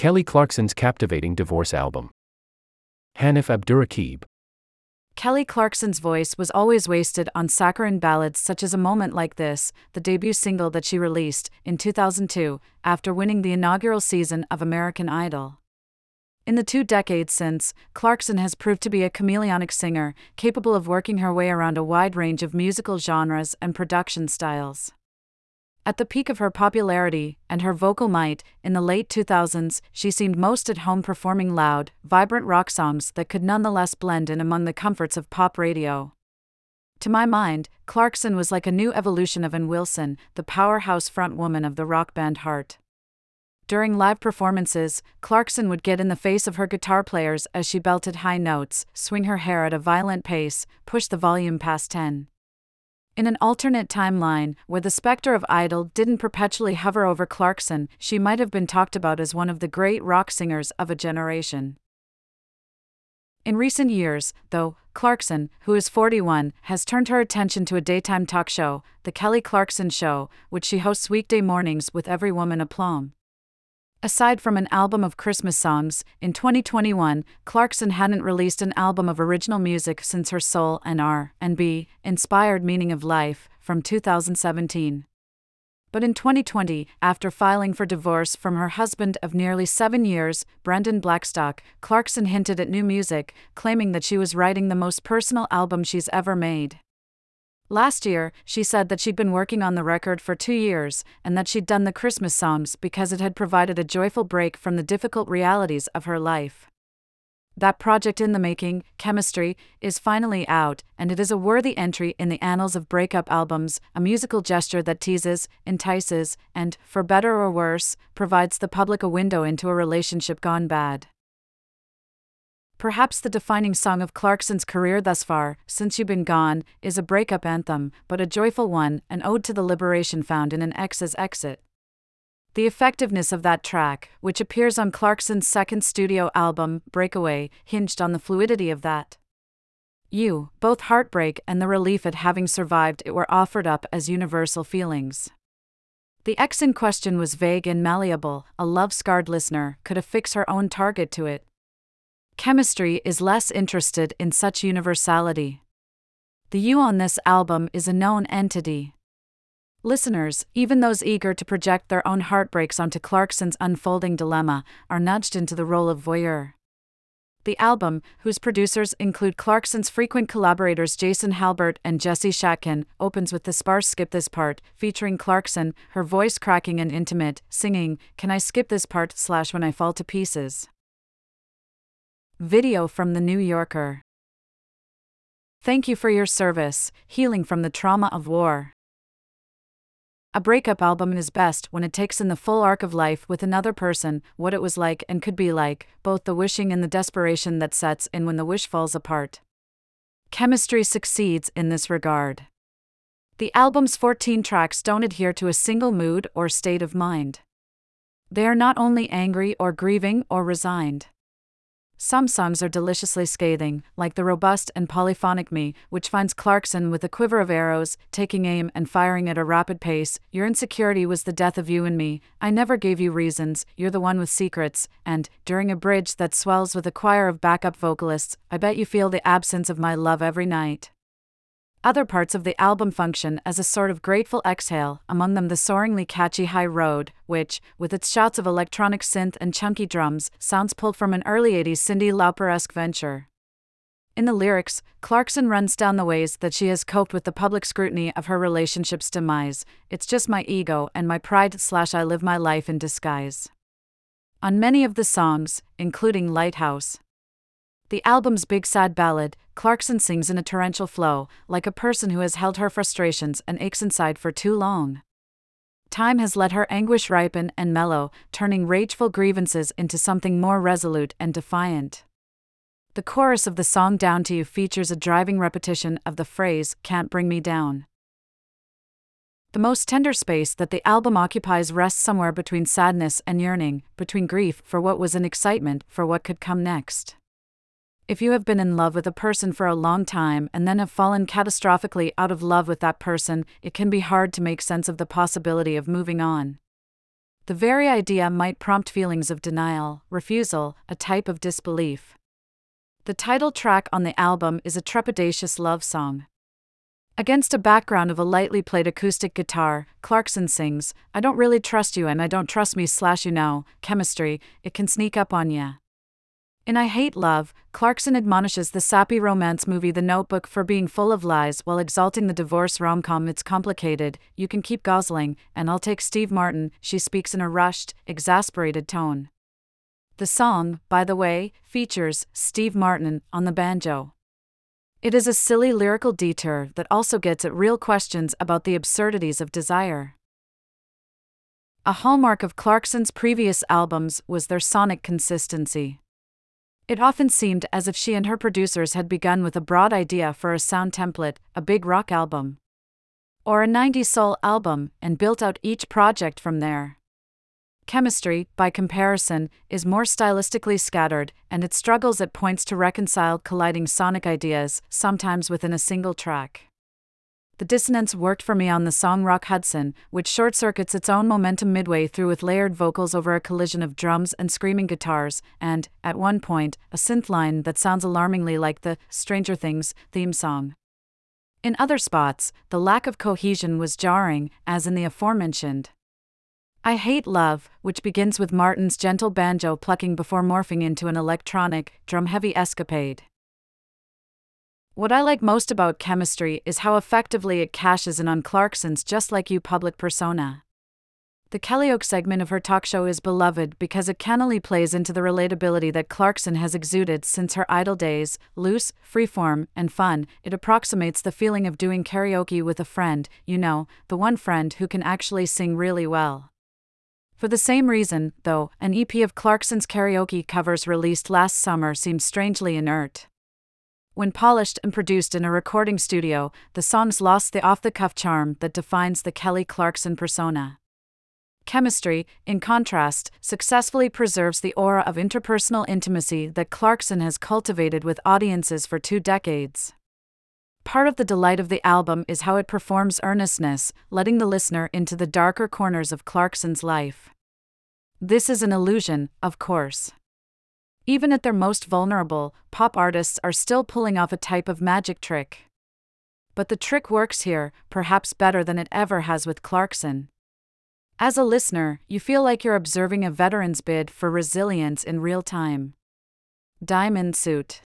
Kelly Clarkson's captivating divorce album. Hanif Abdurraqib. Kelly Clarkson's voice was always wasted on saccharine ballads such as A Moment Like This, the debut single that she released in 2002 after winning the inaugural season of American Idol. In the two decades since, Clarkson has proved to be a chameleonic singer, capable of working her way around a wide range of musical genres and production styles. At the peak of her popularity and her vocal might, in the late 2000s, she seemed most at home performing loud, vibrant rock songs that could nonetheless blend in among the comforts of pop radio. To my mind, Clarkson was like a new evolution of Ann Wilson, the powerhouse frontwoman of the rock band Heart. During live performances, Clarkson would get in the face of her guitar players as she belted high notes, swing her hair at a violent pace, push the volume past 10. In an alternate timeline, where the specter of Idol didn't perpetually hover over Clarkson, she might have been talked about as one of the great rock singers of a generation. In recent years, though, Clarkson, who is 41, has turned her attention to a daytime talk show, The Kelly Clarkson Show, which she hosts weekday mornings with Every Woman Aplomb. Aside from an album of Christmas songs, in 2021, Clarkson hadn't released an album of original music since her soul and R&B inspired Meaning of Life from 2017. But in 2020, after filing for divorce from her husband of nearly seven years, Brandon Blackstock, Clarkson hinted at new music, claiming that she was writing the most personal album she's ever made. Last year, she said that she'd been working on the record for two years, and that she'd done the Christmas songs because it had provided a joyful break from the difficult realities of her life. That project in the making, Chemistry, is finally out, and it is a worthy entry in the annals of breakup albums, a musical gesture that teases, entices, and, for better or worse, provides the public a window into a relationship gone bad. Perhaps the defining song of Clarkson's career thus far, Since You've Been Gone, is a breakup anthem, but a joyful one, an ode to the liberation found in an ex's exit. The effectiveness of that track, which appears on Clarkson's second studio album, Breakaway, hinged on the fluidity of that. You, both heartbreak and the relief at having survived it were offered up as universal feelings. The ex in question was vague and malleable, a love scarred listener could affix her own target to it, Chemistry is less interested in such universality. The you on this album is a known entity. Listeners, even those eager to project their own heartbreaks onto Clarkson's unfolding dilemma, are nudged into the role of voyeur. The album, whose producers include Clarkson's frequent collaborators Jason Halbert and Jesse Shatkin, opens with the sparse Skip This Part, featuring Clarkson, her voice cracking and intimate, singing, Can I skip this part slash when I fall to pieces? Video from The New Yorker. Thank you for your service, healing from the trauma of war. A breakup album is best when it takes in the full arc of life with another person, what it was like and could be like, both the wishing and the desperation that sets in when the wish falls apart. Chemistry succeeds in this regard. The album's 14 tracks don't adhere to a single mood or state of mind. They are not only angry or grieving or resigned. Some songs are deliciously scathing, like the robust and polyphonic Me, which finds Clarkson with a quiver of arrows, taking aim and firing at a rapid pace. Your insecurity was the death of you and me. I never gave you reasons, you're the one with secrets. And, during a bridge that swells with a choir of backup vocalists, I bet you feel the absence of my love every night. Other parts of the album function as a sort of grateful exhale, among them the soaringly catchy High Road, which, with its shots of electronic synth and chunky drums, sounds pulled from an early 80s Cyndi Lauper esque venture. In the lyrics, Clarkson runs down the ways that she has coped with the public scrutiny of her relationship's demise. It's just my ego and my pride slash I live my life in disguise. On many of the songs, including Lighthouse, the album's big sad ballad, Clarkson sings in a torrential flow, like a person who has held her frustrations and aches inside for too long. Time has let her anguish ripen and mellow, turning rageful grievances into something more resolute and defiant. The chorus of the song Down to You features a driving repetition of the phrase, Can't Bring Me Down. The most tender space that the album occupies rests somewhere between sadness and yearning, between grief for what was and excitement for what could come next. If you have been in love with a person for a long time and then have fallen catastrophically out of love with that person, it can be hard to make sense of the possibility of moving on. The very idea might prompt feelings of denial, refusal, a type of disbelief. The title track on the album is a trepidatious love song. Against a background of a lightly played acoustic guitar, Clarkson sings, I don't really trust you and I don't trust me slash you know, chemistry, it can sneak up on ya. In I Hate Love, Clarkson admonishes the sappy romance movie The Notebook for being full of lies while exalting the divorce rom com It's Complicated, You Can Keep Gosling, and I'll Take Steve Martin, she speaks in a rushed, exasperated tone. The song, by the way, features Steve Martin on the banjo. It is a silly lyrical detour that also gets at real questions about the absurdities of desire. A hallmark of Clarkson's previous albums was their sonic consistency. It often seemed as if she and her producers had begun with a broad idea for a sound template, a big rock album, or a 90s soul album, and built out each project from there. Chemistry, by comparison, is more stylistically scattered, and it struggles at points to reconcile colliding sonic ideas, sometimes within a single track. The dissonance worked for me on the song Rock Hudson, which short circuits its own momentum midway through with layered vocals over a collision of drums and screaming guitars, and, at one point, a synth line that sounds alarmingly like the Stranger Things theme song. In other spots, the lack of cohesion was jarring, as in the aforementioned. I Hate Love, which begins with Martin's gentle banjo plucking before morphing into an electronic, drum heavy escapade. What I like most about chemistry is how effectively it cashes in on Clarkson's Just Like You public persona. The Kellyoke segment of her talk show is beloved because it cannily plays into the relatability that Clarkson has exuded since her idol days, loose, freeform, and fun. It approximates the feeling of doing karaoke with a friend, you know, the one friend who can actually sing really well. For the same reason, though, an EP of Clarkson's karaoke covers released last summer seems strangely inert. When polished and produced in a recording studio, the songs lost the off the cuff charm that defines the Kelly Clarkson persona. Chemistry, in contrast, successfully preserves the aura of interpersonal intimacy that Clarkson has cultivated with audiences for two decades. Part of the delight of the album is how it performs earnestness, letting the listener into the darker corners of Clarkson's life. This is an illusion, of course. Even at their most vulnerable, pop artists are still pulling off a type of magic trick. But the trick works here, perhaps better than it ever has with Clarkson. As a listener, you feel like you're observing a veteran's bid for resilience in real time. Diamond Suit